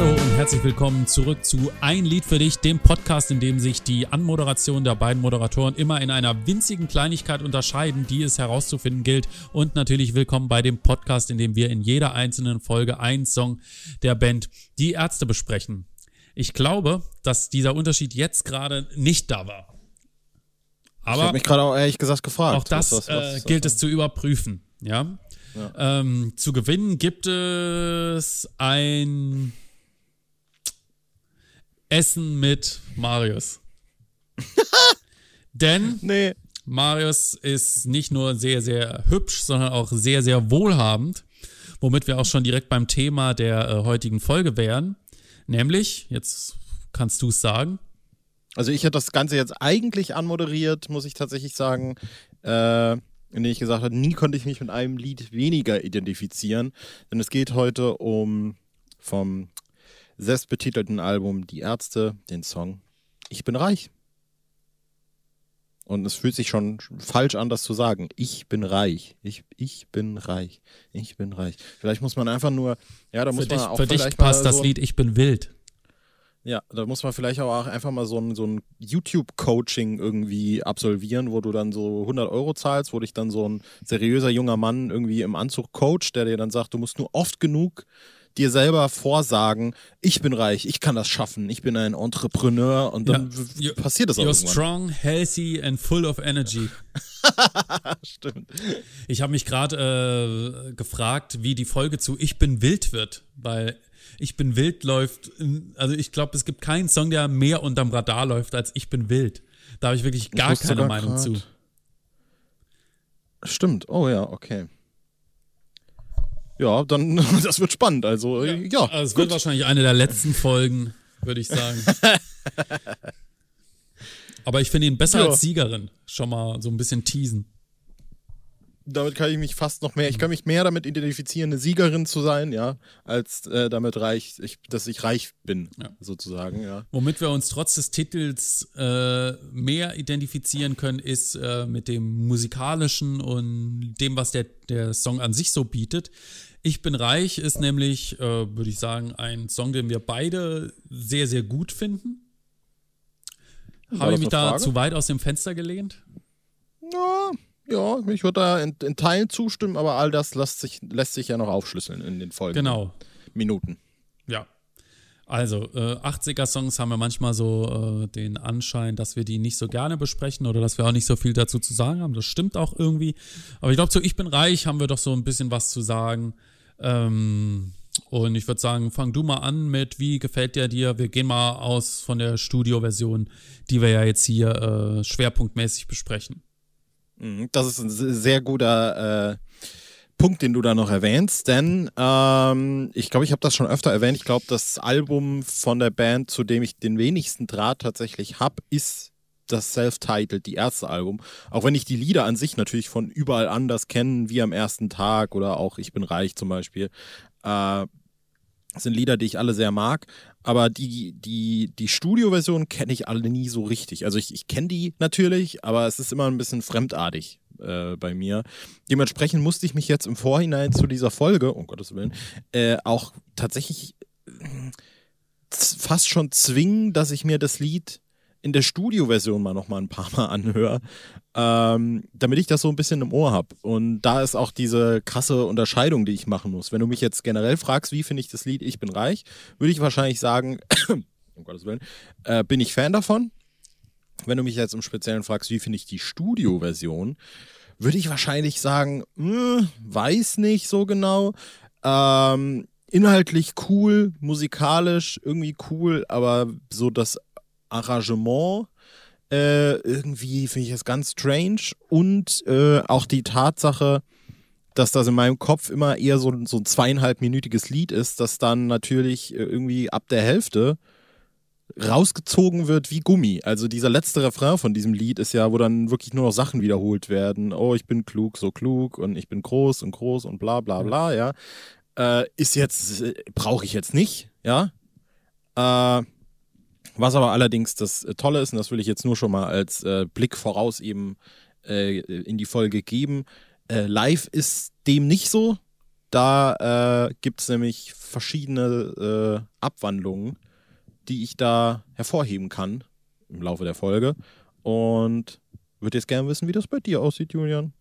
Hallo und herzlich willkommen zurück zu Ein Lied für dich, dem Podcast, in dem sich die Anmoderation der beiden Moderatoren immer in einer winzigen Kleinigkeit unterscheiden, die es herauszufinden gilt. Und natürlich willkommen bei dem Podcast, in dem wir in jeder einzelnen Folge einen Song der Band Die Ärzte besprechen. Ich glaube, dass dieser Unterschied jetzt gerade nicht da war. Aber ich habe mich gerade auch ehrlich gesagt gefragt. Auch das was, was, was, äh, gilt es zu überprüfen. Ja. ja. Ähm, zu gewinnen gibt es ein Essen mit Marius. Denn nee. Marius ist nicht nur sehr, sehr hübsch, sondern auch sehr, sehr wohlhabend. Womit wir auch schon direkt beim Thema der äh, heutigen Folge wären. Nämlich, jetzt kannst du es sagen. Also ich hätte das Ganze jetzt eigentlich anmoderiert, muss ich tatsächlich sagen, äh, indem ich gesagt habe, nie konnte ich mich mit einem Lied weniger identifizieren. Denn es geht heute um vom selbstbetitelten Album Die Ärzte den Song Ich bin reich. Und es fühlt sich schon falsch an, das zu sagen. Ich bin reich. Ich, ich bin reich. Ich bin reich. Vielleicht muss man einfach nur, ja, da muss für man dich, auch Für dich passt so, das Lied Ich bin wild. Ja, da muss man vielleicht auch einfach mal so ein, so ein YouTube-Coaching irgendwie absolvieren, wo du dann so 100 Euro zahlst, wo dich dann so ein seriöser junger Mann irgendwie im Anzug coacht, der dir dann sagt, du musst nur oft genug dir selber vorsagen, ich bin reich, ich kann das schaffen, ich bin ein Entrepreneur und dann ja. passiert das auch You're irgendwann. strong, healthy and full of energy. Stimmt. Ich habe mich gerade äh, gefragt, wie die Folge zu Ich bin wild wird, weil Ich bin wild läuft, also ich glaube, es gibt keinen Song, der mehr unterm Radar läuft als Ich bin wild. Da habe ich wirklich gar ich keine Meinung grad. zu. Stimmt, oh ja, okay. Ja, dann, das wird spannend. Also, ja. ja also es wird wahrscheinlich eine der letzten Folgen, würde ich sagen. Aber ich finde ihn besser ja. als Siegerin. Schon mal so ein bisschen teasen. Damit kann ich mich fast noch mehr, ich kann mich mehr damit identifizieren, eine Siegerin zu sein, ja, als äh, damit reich, ich, dass ich reich bin, ja. sozusagen, ja. Womit wir uns trotz des Titels äh, mehr identifizieren können, ist äh, mit dem musikalischen und dem, was der, der Song an sich so bietet. Ich bin reich ist nämlich, äh, würde ich sagen, ein Song, den wir beide sehr, sehr gut finden. Habe ich mich da zu weit aus dem Fenster gelehnt? Ja, ja ich würde da in, in, Teilen zustimmen, aber all das lässt sich, lässt sich ja noch aufschlüsseln in den Folgen. Genau. Minuten. Ja. Also, äh, 80er-Songs haben ja manchmal so äh, den Anschein, dass wir die nicht so gerne besprechen oder dass wir auch nicht so viel dazu zu sagen haben. Das stimmt auch irgendwie. Aber ich glaube, zu Ich bin reich haben wir doch so ein bisschen was zu sagen. Ähm, und ich würde sagen, fang du mal an mit, wie gefällt der dir? Wir gehen mal aus von der Studio-Version, die wir ja jetzt hier äh, schwerpunktmäßig besprechen. Mhm, das ist ein sehr guter äh, Punkt, den du da noch erwähnst, denn ähm, ich glaube, ich habe das schon öfter erwähnt. Ich glaube, das Album von der Band, zu dem ich den wenigsten Draht tatsächlich habe, ist das Self-Titled, die erste Album. Auch wenn ich die Lieder an sich natürlich von überall anders kenne, wie am ersten Tag oder auch Ich bin reich zum Beispiel. Äh, sind Lieder, die ich alle sehr mag. Aber die, die, die Studioversion kenne ich alle nie so richtig. Also ich, ich kenne die natürlich, aber es ist immer ein bisschen fremdartig äh, bei mir. Dementsprechend musste ich mich jetzt im Vorhinein zu dieser Folge, um Gottes Willen, äh, auch tatsächlich äh, fast schon zwingen, dass ich mir das Lied in der Studioversion mal noch mal ein paar Mal anhöre, ähm, damit ich das so ein bisschen im Ohr habe. Und da ist auch diese krasse Unterscheidung, die ich machen muss. Wenn du mich jetzt generell fragst, wie finde ich das Lied Ich bin reich, würde ich wahrscheinlich sagen, um Gottes Willen, äh, bin ich Fan davon. Wenn du mich jetzt im Speziellen fragst, wie finde ich die Studioversion, würde ich wahrscheinlich sagen, mh, hm, weiß nicht so genau. Ähm, inhaltlich cool, musikalisch irgendwie cool, aber so das Arrangement äh, irgendwie finde ich es ganz strange und äh, auch die Tatsache, dass das in meinem Kopf immer eher so, so ein zweieinhalbminütiges Lied ist, das dann natürlich äh, irgendwie ab der Hälfte rausgezogen wird wie Gummi. Also dieser letzte Refrain von diesem Lied ist ja, wo dann wirklich nur noch Sachen wiederholt werden. Oh, ich bin klug, so klug und ich bin groß und groß und bla bla bla, ja. Äh, ist jetzt, äh, brauche ich jetzt nicht, ja. Äh, was aber allerdings das äh, Tolle ist, und das will ich jetzt nur schon mal als äh, Blick voraus eben äh, in die Folge geben, äh, live ist dem nicht so. Da äh, gibt es nämlich verschiedene äh, Abwandlungen, die ich da hervorheben kann im Laufe der Folge. Und würde jetzt gerne wissen, wie das bei dir aussieht, Julian.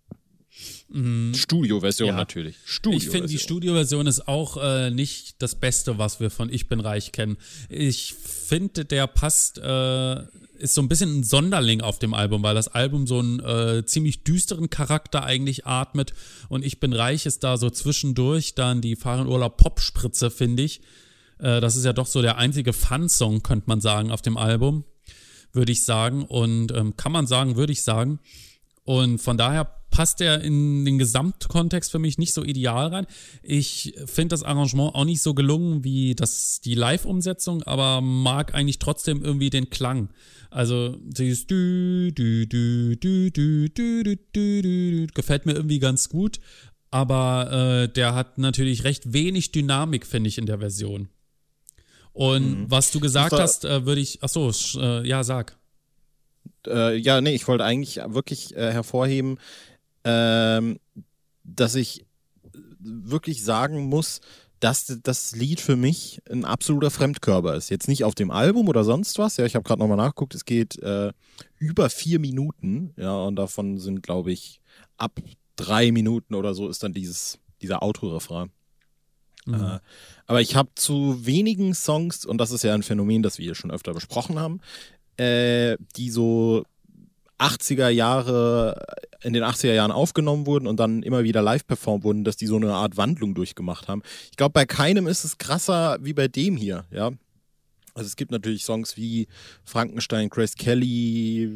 Mhm. Studioversion Ja. natürlich. Ich finde, die Studioversion ist auch äh, nicht das Beste, was wir von Ich bin reich kennen. Ich finde, der passt, äh, ist so ein bisschen ein Sonderling auf dem Album, weil das Album so einen äh, ziemlich düsteren Charakter eigentlich atmet und Ich bin reich ist da so zwischendurch dann die Fahrenurlaub Popspritze, finde ich. Äh, das ist ja doch so der einzige Fun-Song, könnte man sagen, auf dem Album, würde ich sagen. Und ähm, kann man sagen, würde ich sagen. Und von daher passt er in den Gesamtkontext für mich nicht so ideal rein. Ich finde das Arrangement auch nicht so gelungen wie das, die Live-Umsetzung, aber mag eigentlich trotzdem irgendwie den Klang. Also dieses dü, dü, dü, dü, dü, dü, dü, dü, dü, gefällt mir irgendwie ganz gut, aber äh, der hat natürlich recht wenig Dynamik, finde ich, in der Version. Und was du gesagt hast, äh, würde ich, ach so, äh, ja, sag. Äh, ja, nee, ich wollte eigentlich wirklich äh, hervorheben, ähm, dass ich wirklich sagen muss, dass das Lied für mich ein absoluter Fremdkörper ist. Jetzt nicht auf dem Album oder sonst was. Ja, ich habe gerade nochmal nachgeguckt. Es geht äh, über vier Minuten. Ja, und davon sind, glaube ich, ab drei Minuten oder so ist dann dieses, dieser Autorefrain. Äh, aber ich habe zu wenigen Songs, und das ist ja ein Phänomen, das wir hier schon öfter besprochen haben, äh, die so 80er Jahre, in den 80er Jahren aufgenommen wurden und dann immer wieder live performt wurden, dass die so eine Art Wandlung durchgamacht haben. Ich glaube, bei keinem ist es krasser wie bei dem hier, ja. Also es gibt natürlich Songs wie Frankenstein, Grace Kelly,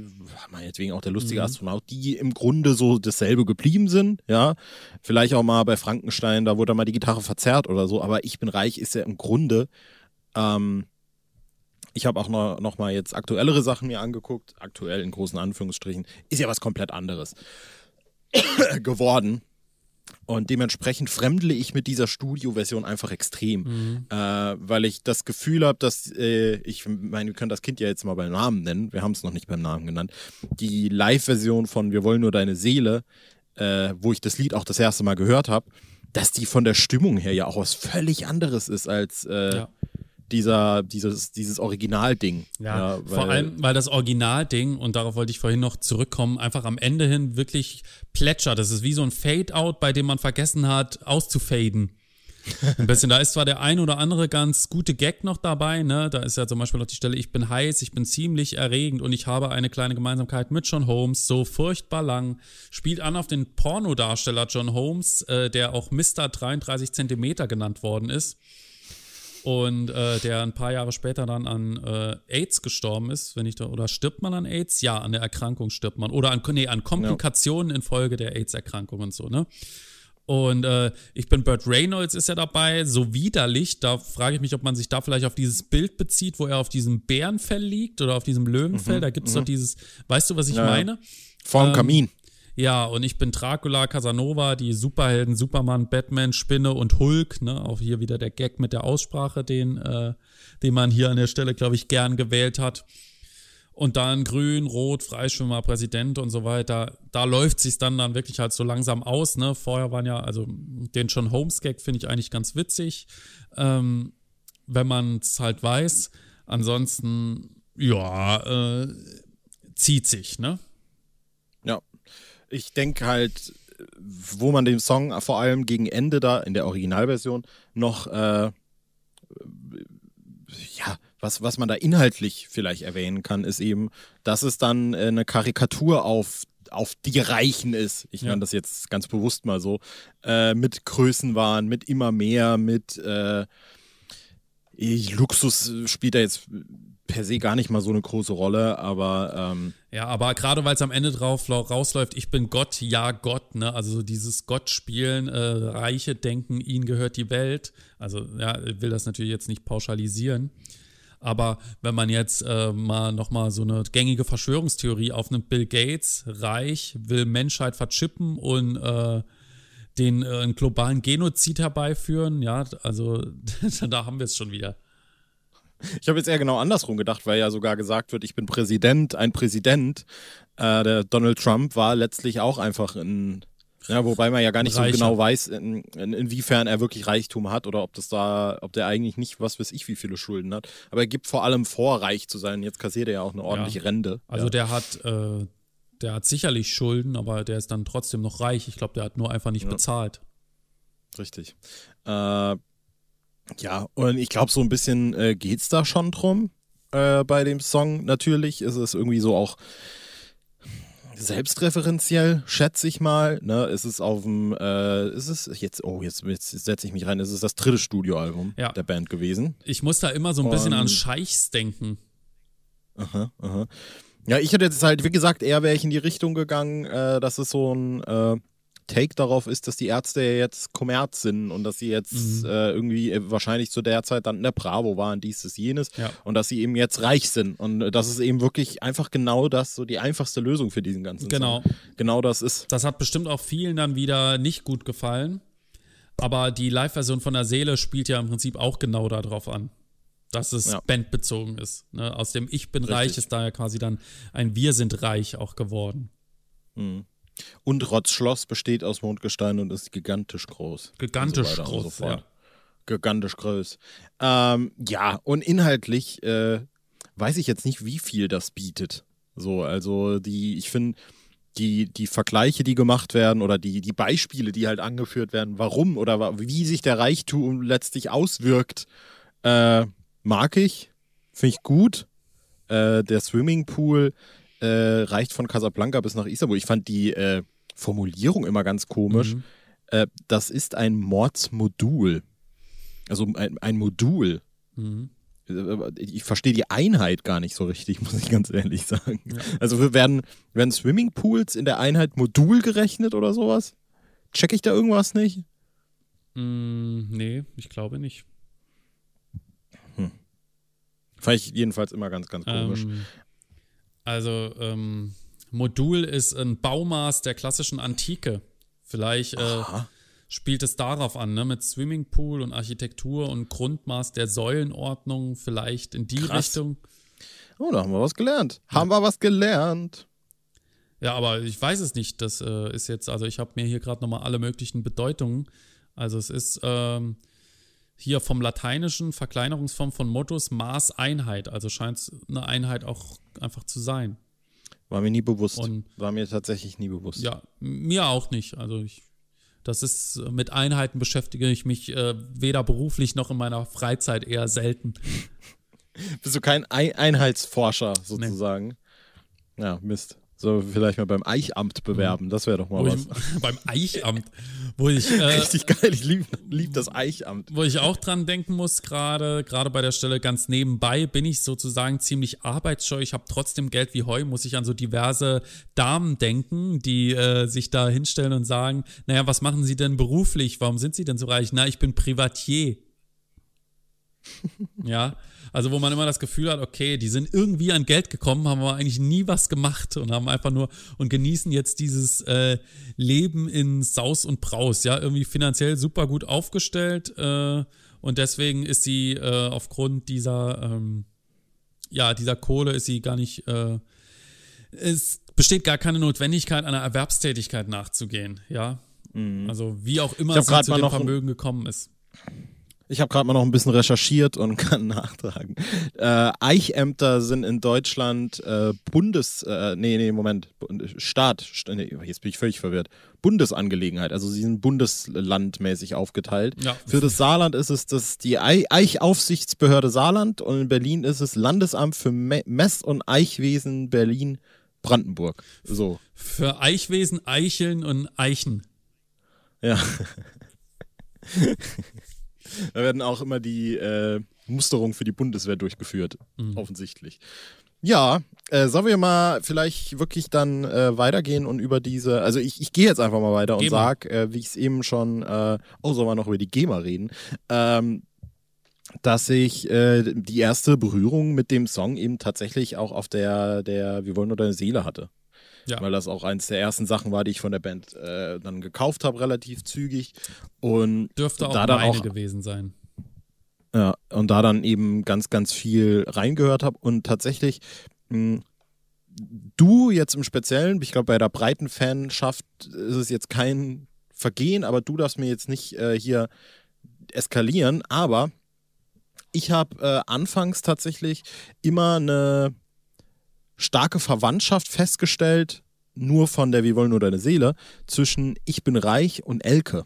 meinetwegen auch der lustige Mhm. Astronaut, die im Grunde so dasselbe geblieben sind, ja. Vielleicht auch mal bei Frankenstein, da wurde mal die Gitarre verzerrt oder so, aber Ich bin reich ist ja im Grunde, ähm, ich habe auch noch, noch mal jetzt aktuellere Sachen mir angeguckt, aktuell in großen Anführungsstrichen, ist ja was komplett anderes geworden. Und dementsprechend fremdle ich mit dieser Studioversion einfach extrem, äh, weil ich das Gefühl habe, dass äh, ich meine, wir können das Kind ja jetzt mal beim Namen nennen, wir haben es noch nicht beim Namen genannt. Die Live-Version von Wir wollen nur deine Seele, äh, wo ich das Lied auch das erste Mal gehört habe, dass die von der Stimmung her ja auch was völlig anderes ist als äh, Ja. Dieser, dieses, dieses Originalding. Ja, weil- vor allem, weil das Originalding, und darauf wollte ich vorhin noch zurückkommen, einfach am Ende hin wirklich plätschert. Das ist wie so ein Fade-out, bei dem man vergessen hat, auszufaden. Ein bisschen, da ist zwar der ein oder andere ganz gute Gag noch dabei, ne? Da ist ja zum Beispiel noch die Stelle, ich bin heiß, ich bin ziemlich erregend und ich habe eine kleine Gemeinsamkeit mit John Holmes, so furchtbar lang. Spielt an auf den Pornodarsteller John Holmes, äh, der auch Mr. 33 Zentimeter genannt worden ist und äh, der ein paar Jahre später dann an äh, AIDS gestorben ist, wenn ich da, oder stirbt man an AIDS? Ja, an der Erkrankung stirbt man. Oder an, nee, an Komplikationen infolge der AIDS-Erkrankung und so, ne? Und äh, ich bin Burt Reynolds ist ja dabei, so widerlich. Da frage ich mich, ob man sich da vielleicht auf dieses Bild bezieht, wo er auf diesem Bärenfell liegt oder auf diesem Löwenfell. da gibt es doch dieses, weißt du, was ich Ja, ja. meine? Vorm ähm, Kamin. Ja, und ich bin Dracula, Casanova, die Superhelden, Superman, Batman, Spinne und Hulk. Ne? Auch hier wieder der Gag mit der Aussprache, den, äh, den man hier an der Stelle, glaube ich, gern gewählt hat. Und dann Grün, Rot, Freischwimmer, Präsident und so weiter. Da läuft sich dann dann wirklich halt so langsam aus. Ne? Vorher waren ja, also den John Holmes Gag finde ich eigentlich ganz witzig, ähm, wenn man es halt weiß. Ansonsten, ja, äh, zieht sich, ne? Ich denke halt, wo man den Song vor allem gegen Ende da in der Originalversion noch, äh, ja, was, was man da inhaltlich vielleicht erwähnen kann, ist eben, dass es dann äh, eine Karikatur auf auf die Reichen ist. Ich Ja. nenne das jetzt ganz bewusst mal so. Äh, mit Größenwahn, mit immer mehr, mit äh, Luxus spielt da jetzt per se gar nicht mal so eine große Rolle, aber ähm, Ja, aber gerade weil es am Ende drauf rausläuft, ich bin Gott, ja Gott, ne? Also so dieses Gott-Spielen, äh, Reiche denken, ihnen gehört die Welt. Also ja, ich will das natürlich jetzt nicht pauschalisieren. Aber wenn man jetzt äh, mal nochmal so eine gängige Verschwörungstheorie aufnimmt, Bill Gates, reich, will Menschheit verchippen und äh, den äh, globalen Genozid herbeiführen, ja, also da haben wir es schon wieder. Ich habe jetzt eher genau andersrum gedacht, weil ja sogar gesagt wird, ich bin Präsident, ein Präsident. Äh, der Donald Trump war letztlich auch einfach ein Ja, wobei man ja gar nicht Reicher. so genau weiß, in, in, inwiefern er wirklich Reichtum hat oder ob das da, ob der eigentlich nicht, was weiß ich, wie viele Schulden hat. Aber er gibt vor allem vor, reich zu sein. Jetzt kassiert er ja auch eine ordentliche ja. Rente. Also ja. der hat, äh, der hat sicherlich Schulden, aber der ist dann trotzdem noch reich. Ich glaube, der hat nur einfach nicht ja. bezahlt. Richtig. Äh, ja, und ich glaube, so ein bisschen äh, geht es da schon drum äh, bei dem Song. Natürlich ist es irgendwie so auch selbstreferenziell, schätze ich mal. Ne? Es ist auf dem, äh, ist es jetzt, oh, jetzt, jetzt setze ich mich rein, es ist das dritte Studioalbum ja. der Band gewesen. Ich muss da immer so ein bisschen Und, an Scheichs denken. Aha, aha. Ja, ich hätte jetzt halt, wie gesagt, eher wäre ich in die Richtung gegangen, äh, dass es so ein äh, Take darauf ist, dass die Ärzte jetzt Kommerz sind und dass sie jetzt mhm. äh, irgendwie äh, wahrscheinlich zu der Zeit dann in der Bravo waren, dieses, jenes ja. und dass sie eben jetzt reich sind und äh, das ist eben wirklich einfach genau das, so die einfachste Lösung für diesen ganzen Genau. Song. Genau das ist. Das hat bestimmt auch vielen dann wieder nicht gut gefallen, aber die Live-Version von der Seele spielt ja im Prinzip auch genau darauf an dass es ja. bandbezogen ist. Ne? Aus dem Ich bin Richtig. reich ist da ja quasi dann ein Wir sind reich auch geworden. Mhm. Und Rotzschloss besteht aus Mondgestein und ist gigantisch groß. Gigantisch so groß, so ja. Gigantisch groß. Ähm, ja, und inhaltlich äh, weiß ich jetzt nicht, wie viel das bietet. So, also die, ich finde, die, die Vergleiche, die gemacht werden oder die, die Beispiele, die halt angeführt werden, warum oder wie sich der Reichtum letztlich auswirkt, äh, mag ich, finde ich gut. Äh, der Swimmingpool äh, reicht von Casablanca bis nach Istanbul. Ich fand die äh, Formulierung immer ganz komisch. Mhm. Äh, das ist ein Mordsmodul. Also ein, ein Modul. Mhm. Äh, ich verstehe die Einheit gar nicht so richtig, muss ich ganz ehrlich sagen. Ja. Also werden, werden Swimmingpools in der Einheit Modul gerechnet oder sowas? Check ich da irgendwas nicht? Mm, nee, ich glaube nicht. Hm. Fand ich jedenfalls immer ganz, ganz komisch. Ähm, also ähm, Modul ist ein Baumaß der klassischen Antike. Vielleicht äh, spielt es darauf an, ne? mit Swimmingpool und Architektur und Grundmaß der Säulenordnung, vielleicht in die Krass. Richtung. Oh, da haben wir was gelernt. Ja. Haben wir was gelernt. Ja, aber ich weiß es nicht. Das äh, ist jetzt, also ich habe mir hier gerade nochmal alle möglichen Bedeutungen. Also es ist ähm, hier vom lateinischen Verkleinerungsform von Modus Maß Einheit. Also scheint es eine Einheit auch einfach zu sein. War mir nie bewusst. Und, War mir tatsächlich nie bewusst. Ja, mir auch nicht. Also ich, das ist, mit Einheiten beschäftige ich mich äh, weder beruflich noch in meiner Freizeit eher selten. Bist du kein Einheitsforscher sozusagen? Nee. Ja, Mist. So, vielleicht mal beim Eichamt bewerben, das wäre doch mal wo was. Ich, beim Eichamt, wo ich. Äh, Richtig geil, ich liebe lieb das Eichamt. Wo ich auch dran denken muss, gerade, gerade bei der Stelle ganz nebenbei, bin ich sozusagen ziemlich arbeitsscheu. Ich habe trotzdem Geld wie Heu, muss ich an so diverse Damen denken, die äh, sich da hinstellen und sagen: Naja, was machen Sie denn beruflich? Warum sind Sie denn so reich? Na, ich bin Privatier. Ja. Also wo man immer das Gefühl hat, okay, die sind irgendwie an Geld gekommen, haben aber eigentlich nie was gemacht und haben einfach nur und genießen jetzt dieses äh, Leben in Saus und Braus, ja, irgendwie finanziell super gut aufgestellt äh, und deswegen ist sie äh, aufgrund dieser, ähm, ja, dieser Kohle ist sie gar nicht, äh, es besteht gar keine Notwendigkeit, einer Erwerbstätigkeit nachzugehen, ja. Mhm. Also wie auch immer sie zu dem Vermögen gekommen ist. Ich habe gerade mal noch ein bisschen recherchiert und kann nachtragen. Äh, Eichämter sind in Deutschland äh, Bundes, äh, nee, nee, Moment, Staat, nee, jetzt bin ich völlig verwirrt. Bundesangelegenheit, also sie sind bundeslandmäßig aufgeteilt. Ja. Für das Saarland ist es das die Eichaufsichtsbehörde Saarland und in Berlin ist es Landesamt für Mess- und Eichwesen Berlin Brandenburg. So. Für Eichwesen, Eicheln und Eichen. Ja. Da werden auch immer die äh, Musterungen für die Bundeswehr durchgeführt, mhm. offensichtlich. Ja, äh, sollen wir mal vielleicht wirklich dann äh, weitergehen und über diese, also ich, ich gehe jetzt einfach mal weiter und sag, äh, wie ich es eben schon, äh, oh, sollen wir noch über die GEMA reden, ähm, dass ich äh, die erste Berührung mit dem Song eben tatsächlich auch auf der, der Wir wollen nur deine Seele hatte. Ja. Weil das auch eins der ersten Sachen war, die ich von der Band äh, dann gekauft habe, relativ zügig. Und Dürfte auch da dann auch, gewesen sein. Ja, und da dann eben ganz, ganz viel reingehört habe und tatsächlich mh, hm, du jetzt im Speziellen, ich glaube, bei der breiten Fanschaft ist es jetzt kein Vergehen, aber du darfst mir jetzt nicht äh, hier eskalieren. Aber ich habe äh, anfangs tatsächlich immer eine starke Verwandtschaft festgestellt, nur von der Wir wollen nur deine Seele, zwischen Ich bin reich und Elke.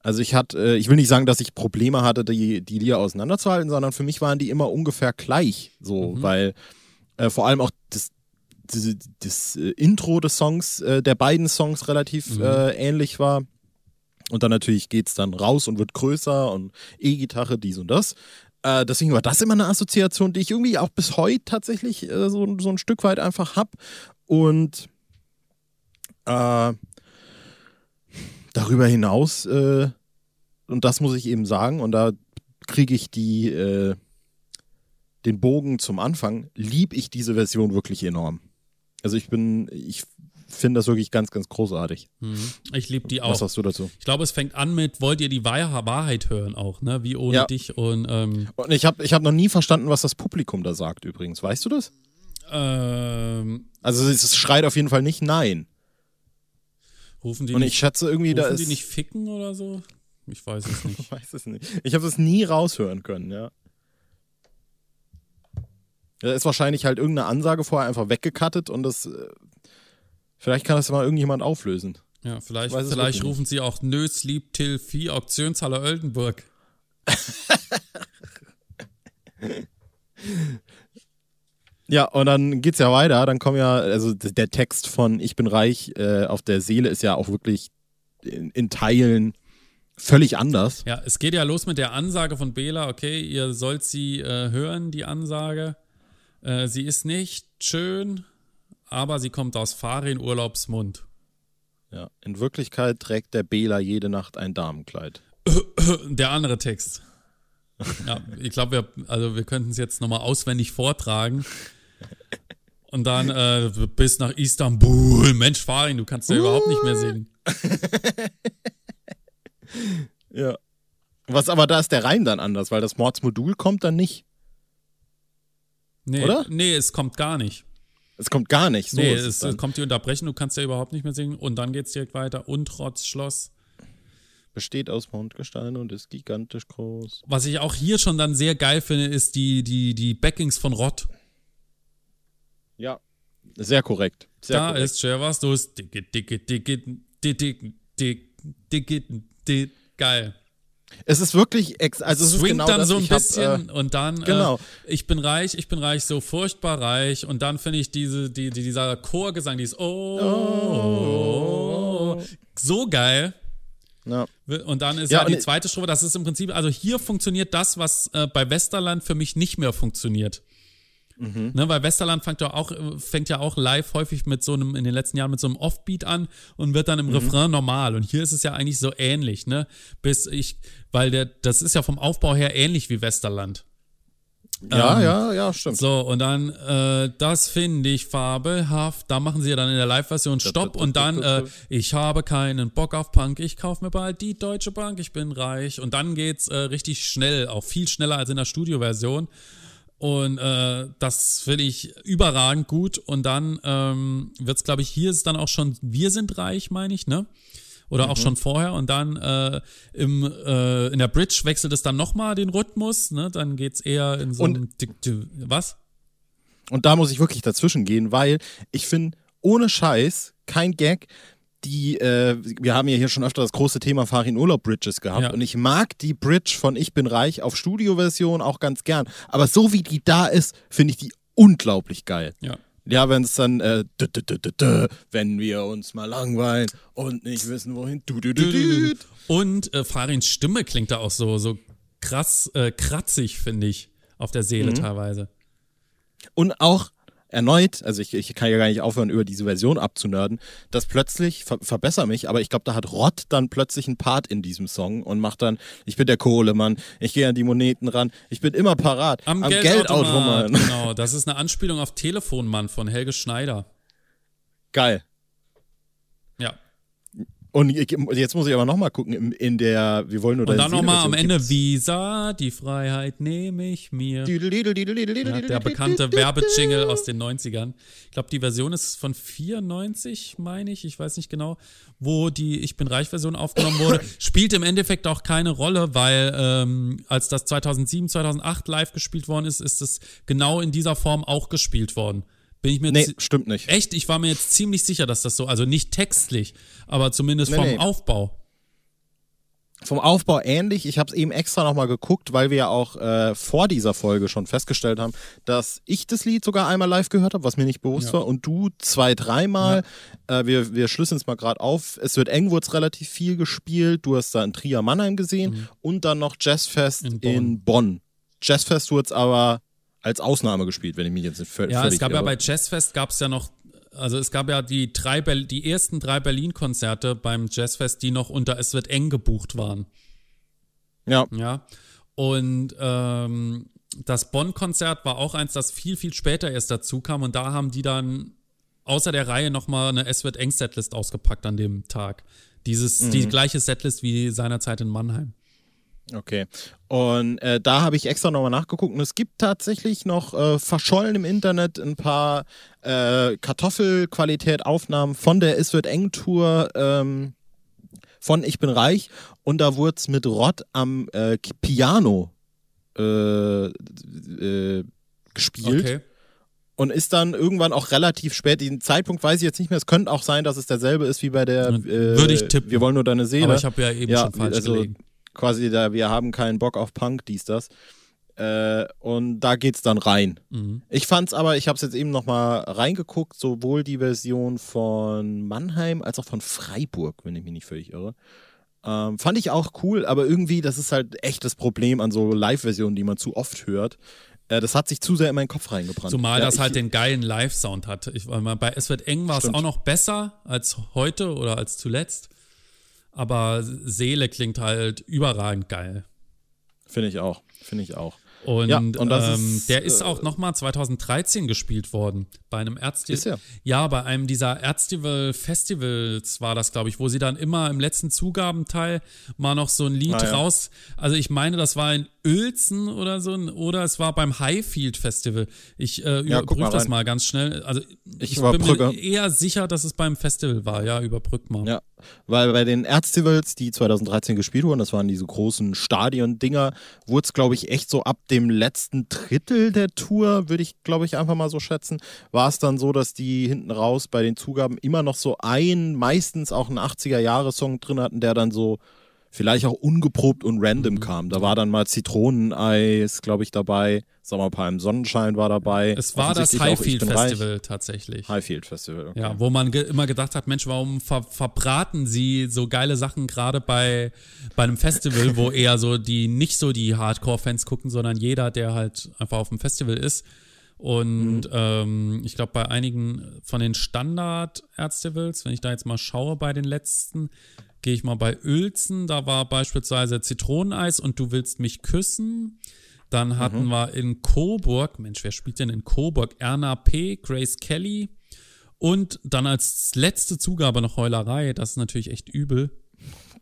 Also ich hatte, äh, ich will nicht sagen, dass ich Probleme hatte, die, die Lieder auseinanderzuhalten, sondern für mich waren die immer ungefähr gleich, so, mhm. weil äh, vor allem auch das, das, das äh, Intro des Songs, äh, der beiden Songs relativ mhm. Äh, ähnlich war. Und dann natürlich geht es dann raus und wird größer und E-Gitarre, dies und das. Äh, deswegen war das immer eine Assoziation, die ich irgendwie auch bis heute tatsächlich äh, so, so ein Stück weit einfach habe. Und äh, darüber hinaus, äh, und das muss ich eben sagen, und da kriege ich die, äh, den Bogen zum Anfang, liebe ich diese Version wirklich enorm. Also ich bin, ich finde das wirklich ganz, ganz großartig. Mhm. Ich liebe die auch. Was sagst du dazu? Ich glaube, es fängt an mit, wollt ihr die Wahrheit hören auch, ne? Wie ohne ja. dich und. Ähm und ich habe ich hab noch nie verstanden, was das Publikum da sagt übrigens. Weißt du das? Ähm, also es schreit auf jeden Fall nicht Nein. Rufen die und nicht, ich schätze irgendwie, rufen da die nicht ficken oder so? Ich weiß es nicht. ich weiß es nicht. Ich habe es nie raushören können, ja. Da ist wahrscheinlich halt irgendeine Ansage vorher einfach weggekattet und das. Vielleicht kann das mal irgendjemand auflösen. Ja, vielleicht, vielleicht rufen sie auch Nö, Sleep Till Vieh, Auktionshalle Oldenburg. Ja, und dann geht's ja weiter. Dann kommen ja, also der Text von Ich bin reich äh, auf der Seele ist ja auch wirklich in, in, Teilen völlig anders. Ja, es geht ja los mit der Ansage von Bela, okay, ihr sollt sie äh, hören, die Ansage. Äh, sie ist nicht schön, aber sie kommt aus Farin Urlaubsmund. Ja, in Wirklichkeit trägt der Bela jede Nacht ein Damenkleid. Der andere Text. Ja, ich glaube, wir, also wir könnten es jetzt nochmal auswendig vortragen. Und dann äh, bis nach Istanbul. Mensch, Farin, du kannst ja uh. überhaupt nicht mehr singen. ja. Was aber da ist der Reim dann anders, weil das Mordsmodul kommt dann nicht. Nee, Oder? Nee, es kommt gar nicht. Es kommt gar nicht. So nee, es, es kommt die Unterbrechung, du kannst ja überhaupt nicht mehr singen. Und dann geht es direkt weiter. Und trotz Schloss. Besteht aus Mondgestein und ist gigantisch groß. Was ich auch hier schon dann sehr geil finde, ist die, die, die Backings von Rott. Ja, sehr korrekt. Sehr da korrekt. ist Sherwas, du ist dicke, dicke, dicke, dicke, dicke, dicke, geil. Es ist wirklich, also es Swingt ist genau dann das, so ein bisschen hab, äh, und dann, genau. äh, ich bin reich, ich bin reich, so furchtbar reich und dann finde ich diese, die, die, dieser Chorgesang, dieses oh, oh, oh, so geil. Ja. Und dann ist ja, ja die zweite Strophe, das ist im Prinzip, also hier funktioniert das, was äh, bei Westerland für mich nicht mehr funktioniert. Mhm. Ne, weil Westerland fängt ja, auch, fängt ja auch live häufig mit so einem, in den letzten Jahren mit so einem Offbeat an und wird dann im mhm. Refrain normal. Und hier ist es ja eigentlich so ähnlich, ne? Bis ich, weil der, das ist ja vom Aufbau her ähnlich wie Westerland. Ja, ähm, ja, ja, stimmt. So, und dann, äh, das finde ich fabelhaft. Da machen sie ja dann in der Live-Version Stopp und dann, äh, ich habe keinen Bock auf Punk, ich kaufe mir bald die Deutsche Bank, ich bin reich. Und dann geht's äh, richtig schnell, auch viel schneller als in der Studioversion. Und äh, das finde ich überragend gut. Und dann ähm, wird es, glaube ich, hier ist dann auch schon Wir sind reich, meine ich, ne? Oder mhm. auch schon vorher. Und dann äh, im, äh, in der Bridge wechselt es dann nochmal den Rhythmus, ne? Dann geht es eher in so ein Was? Und da muss ich wirklich dazwischen gehen, weil ich finde, ohne Scheiß, kein Gag, die, äh, wir haben ja hier schon öfter das große Thema Farin Urlaub Bridges gehabt ja. und ich mag die Bridge von Ich bin reich auf Studioversion auch ganz gern. Aber so wie die da ist, finde ich die unglaublich geil. Ja. Ja, wenn es dann, äh, dü, dü, dü, wenn wir uns mal langweilen und nicht wissen, wohin. Und äh, Farins Stimme klingt da auch so, so krass, äh, kratzig, finde ich, auf der Seele mhm. teilweise. Und auch erneut, also ich, ich kann ja gar nicht aufhören, über diese Version abzunörden, das plötzlich, ver, verbessere mich, aber ich glaube, da hat Rott dann plötzlich einen Part in diesem Song und macht dann, ich bin der Kohlemann, ich gehe an die Moneten ran, ich bin immer parat. Am, am Geldautomat. Geldautomat. Genau, das ist eine Anspielung auf Telefonmann von Helge Schneider. Geil. Ja. Und jetzt muss ich aber nochmal gucken, in der, wir wollen nur Und dann nochmal am Ende, Visa, die Freiheit nehme ich mir. Ja, der bekannte Werbejingle aus den 90ern. Ich glaube, die Version ist von 94, meine ich, ich weiß nicht genau, wo die Ich bin reich-Version aufgenommen wurde. Spielt im Endeffekt auch keine Rolle, weil ähm, als das 2007, 2008 live gespielt worden ist, ist es genau in dieser Form auch gespielt worden. Bin ich mir nee, stimmt nicht. Echt? Ich war mir jetzt ziemlich sicher, dass das so, also nicht textlich, aber zumindest nee, vom nee. Aufbau. Vom Aufbau ähnlich. Ich habe es eben extra nochmal geguckt, weil wir ja auch äh, vor dieser Folge schon festgestellt haben, dass ich das Lied sogar einmal live gehört habe, was mir nicht bewusst ja. war, und du zwei, dreimal. Ja. Äh, wir, wir schlüsseln es mal gerade auf. Es wird eng, wurde relativ viel gespielt. Du hast da in Trier Mannheim gesehen mhm. und dann noch Jazzfest in Bonn. In Bonn. Jazzfest wurde es aber als Ausnahme gespielt, wenn ich mich jetzt nicht völlig Ja, es gab ja bei Jazzfest gab es ja noch, also es gab ja die drei, die ersten drei Berlin-Konzerte beim Jazzfest, die noch unter Es wird eng gebucht waren. Ja. Ja. Und ähm, das Bonn-Konzert war auch eins, das viel, viel später erst dazu kam und da haben die dann außer der Reihe nochmal eine Es wird eng Setlist ausgepackt an dem Tag. Dieses, mhm. die gleiche Setlist wie seinerzeit in Mannheim. Okay. Und äh, da habe ich extra nochmal nachgeguckt und es gibt tatsächlich noch äh, verschollen im Internet ein paar äh, Kartoffelqualität-Aufnahmen von der Es wird eng Tour ähm, von Ich bin reich und da wurde es mit Rott am äh, Piano äh, äh, gespielt. Okay. Und ist dann irgendwann auch relativ spät. Den Zeitpunkt weiß ich jetzt nicht mehr. Es könnte auch sein, dass es derselbe ist wie bei der. Würde ich tippen. Wir wollen nur deine Seele. Aber ich habe ja eben ja, schon falsch also, gelegen quasi da, wir haben keinen Bock auf Punk, dies, das. Äh, und da geht's dann rein. Mhm. Ich fand's aber, ich habe es jetzt eben nochmal reingeguckt, sowohl die Version von Mannheim als auch von Freiburg, wenn ich mich nicht völlig irre. Ähm, fand ich auch cool, aber irgendwie, das ist halt echt das Problem an so Live-Versionen, die man zu oft hört. Äh, das hat sich zu sehr in meinen Kopf reingebrannt. Zumal ja, das halt den geilen Live-Sound hat. Ich, bei Es wird eng war es auch noch besser als heute oder als zuletzt aber Seele klingt halt überragend geil. Finde ich auch, finde ich auch. Und, ja, und ähm, ist, der ist äh, auch nochmal 2013 gespielt worden. Bei einem Ärztival. Ja, bei einem dieser Ärztival Festivals war das, glaube ich, wo sie dann immer im letzten Zugabenteil mal noch so ein Lied ah, ja. raus. Also ich meine, das war in Uelzen oder so, oder es war beim Highfield Festival. Ich äh, ja, überprüfe das mal ganz schnell. Also ich, ich bin mir eher sicher, dass es beim Festival war. Ja, überbrück mal. Ja, weil bei den Erztivals, die 2013 gespielt wurden, das waren diese großen Stadion-Dinger, wurde es, glaube ich, echt so ab dem letzten Drittel der Tour, würde ich, glaube ich, einfach mal so schätzen, war es dann so, dass die hinten raus bei den Zugaben immer noch so ein, meistens auch einen 80er-Jahre-Song drin hatten, der dann so vielleicht auch ungeprobt und random mhm. kam. Da war dann mal Zitroneneis, glaube ich, dabei. Sommerpalm Sonnenschein war dabei. Es war das Highfield Festival reich. tatsächlich. Highfield Festival, okay. Ja, wo man ge immer gedacht hat, Mensch, warum ver verbraten sie so geile Sachen gerade bei, bei einem Festival, wo eher so die, nicht so die Hardcore-Fans gucken, sondern jeder, der halt einfach auf dem Festival ist. Und mhm. ähm, ich glaube, bei einigen von den Standard-Erztivals, wenn ich da jetzt mal schaue bei den letzten, gehe ich mal bei Uelzen, da war beispielsweise Zitroneneis und du willst mich küssen. Dann hatten mhm. wir in Coburg, Mensch, wer spielt denn in Coburg? Erna P., Grace Kelly. Und dann als letzte Zugabe noch Heulerei, das ist natürlich echt übel.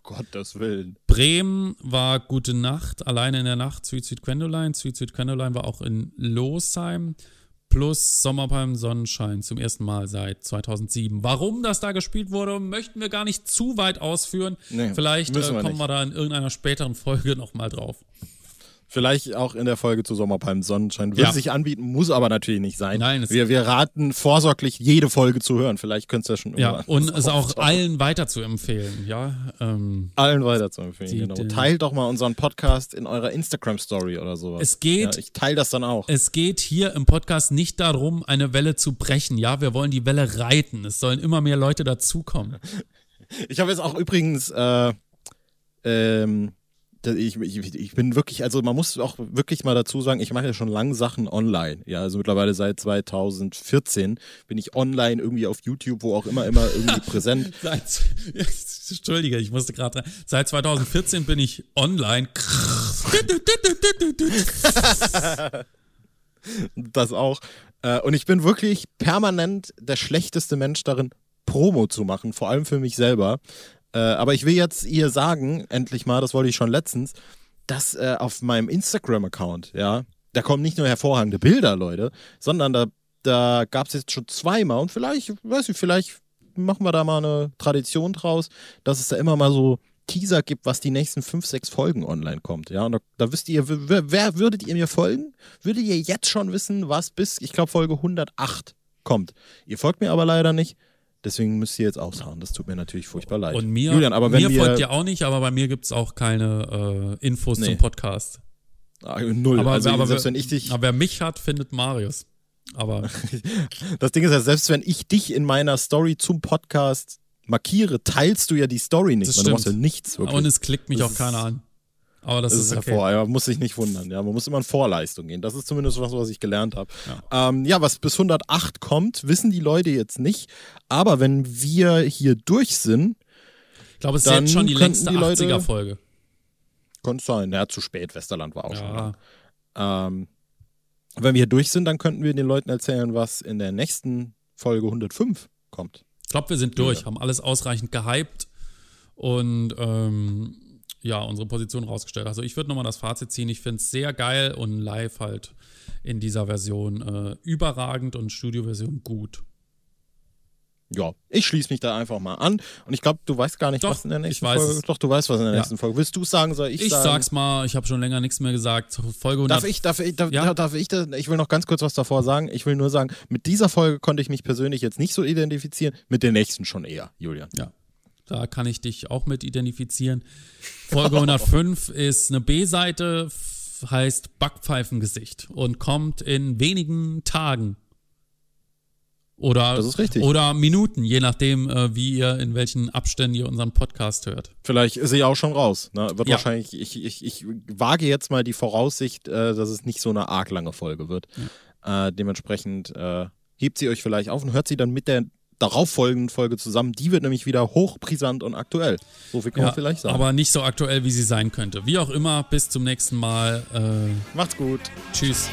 Gottes Willen. Bremen war Gute Nacht, alleine in der Nacht, Sweet Sweet Gwendoline. Sweet Sweet Gwendoline war auch in Losheim plus Sommerpalm Sonnenschein zum ersten Mal seit 2007. Warum das da gespielt wurde, möchten wir gar nicht zu weit ausführen. Nee, Vielleicht äh, kommen wir, wir da in irgendeiner späteren Folge nochmal drauf. Vielleicht auch in der Folge zu Sommerpalm Sonnenschein. Würde ja. sich anbieten, muss aber natürlich nicht sein. Nein, wir, wir raten vorsorglich, jede Folge zu hören. Vielleicht könnt ihr ja schon Ja, und es auch allen weiter zu empfehlen. Ja, ähm, allen weiter zu empfehlen, die, genau. Teilt doch mal unseren Podcast in eurer Instagram-Story oder sowas. Es geht. Ja, ich teile das dann auch. Es geht hier im Podcast nicht darum, eine Welle zu brechen. Ja, wir wollen die Welle reiten. Es sollen immer mehr Leute dazukommen. ich habe jetzt auch übrigens. Äh, ähm, ich, ich, ich bin wirklich, also man muss auch wirklich mal dazu sagen, ich mache ja schon lange Sachen online. Ja, also mittlerweile seit 2014 bin ich online irgendwie auf YouTube, wo auch immer, immer irgendwie präsent. seit, Entschuldige, ich musste gerade Seit 2014 bin ich online. das auch. Äh, und ich bin wirklich permanent der schlechteste Mensch darin, Promo zu machen, vor allem für mich selber. Äh, aber ich will jetzt ihr sagen, endlich mal, das wollte ich schon letztens, dass äh, auf meinem Instagram-Account, ja, da kommen nicht nur hervorragende Bilder, Leute, sondern da, da gab es jetzt schon zweimal und vielleicht, weiß ich, vielleicht machen wir da mal eine Tradition draus, dass es da immer mal so Teaser gibt, was die nächsten fünf, sechs Folgen online kommt. Ja, und da, da wisst ihr, wer, wer, würdet ihr mir folgen? Würdet ihr jetzt schon wissen, was bis, ich glaube, Folge 108 kommt? Ihr folgt mir aber leider nicht. Deswegen müsst ihr jetzt aushauen. Das tut mir natürlich furchtbar leid. Und mir, Julian, aber wenn mir wir, folgt ihr auch nicht, aber bei mir gibt es auch keine äh, Infos Nee. zum Podcast. Ah, null. Aber, also aber, selbst wenn ich dich, aber wer mich hat, findet Marius. Aber das Ding ist ja, selbst wenn ich dich in meiner Story zum Podcast markiere, teilst du ja die Story nicht. Das weil Du machst ja nichts wirklich. und es klickt mich Das auch keiner an. Aber das, Das ist ist okay. hervor, man muss sich nicht wundern. Ja, man muss immer in Vorleistung gehen. Das ist zumindest was, was ich gelernt habe. Ja. Ähm, ja, was bis 108 kommt, wissen die Leute jetzt nicht. Aber wenn wir hier durch sind, Ich glaube, es ist jetzt schon die längste die Leute- 80er-Folge. könnte es sein. Ja, zu spät. Westerland war auch schon. Ja, lang. Ähm, wenn wir hier durch sind, dann könnten wir den Leuten erzählen, was in der nächsten Folge 105 kommt. ich glaube, wir sind durch, Ja. haben alles ausreichend gehypt und ähm, ja, unsere Position rausgestellt. Also ich würde nochmal das Fazit ziehen. Ich finde es sehr geil und live halt in dieser Version äh, überragend und Studioversion gut. Ja, ich schließe mich da einfach mal an. Und ich glaube, du weißt gar nicht, Doch, was in der nächsten ich Folge es. Doch, du weißt, was in der Ja. nächsten Folge. Willst du sagen, soll ich, Ich sagen? sag's mal, ich habe schon länger nichts mehr gesagt. Folge 100. Darf ich, darf ich, darf, Ja. darf ich, das, ich will noch ganz kurz was davor sagen. Ich will nur sagen, mit dieser Folge konnte ich mich persönlich jetzt nicht so identifizieren, mit der nächsten schon eher, Julian. Ja, da kann ich dich auch mit identifizieren. Folge 105 ist eine B-Seite, heißt Backpfeifengesicht und kommt in wenigen Tagen. Oder, Das ist richtig. oder Minuten, je nachdem, äh, wie ihr, in welchen Abständen ihr unseren Podcast hört. Vielleicht ist sie auch schon raus. Ne? Wird Ja. wahrscheinlich, ich, ich, ich wage jetzt mal die Voraussicht, äh, dass es nicht so eine arg lange Folge wird. Äh, dementsprechend äh, hebt sie euch vielleicht auf und hört sie dann mit der darauffolgenden Folge zusammen. Die wird nämlich wieder hochbrisant und aktuell. So viel kann man vielleicht sagen. aber nicht so aktuell, wie sie sein könnte. Wie auch immer, bis zum nächsten Mal. Äh, Macht's gut. tschüss.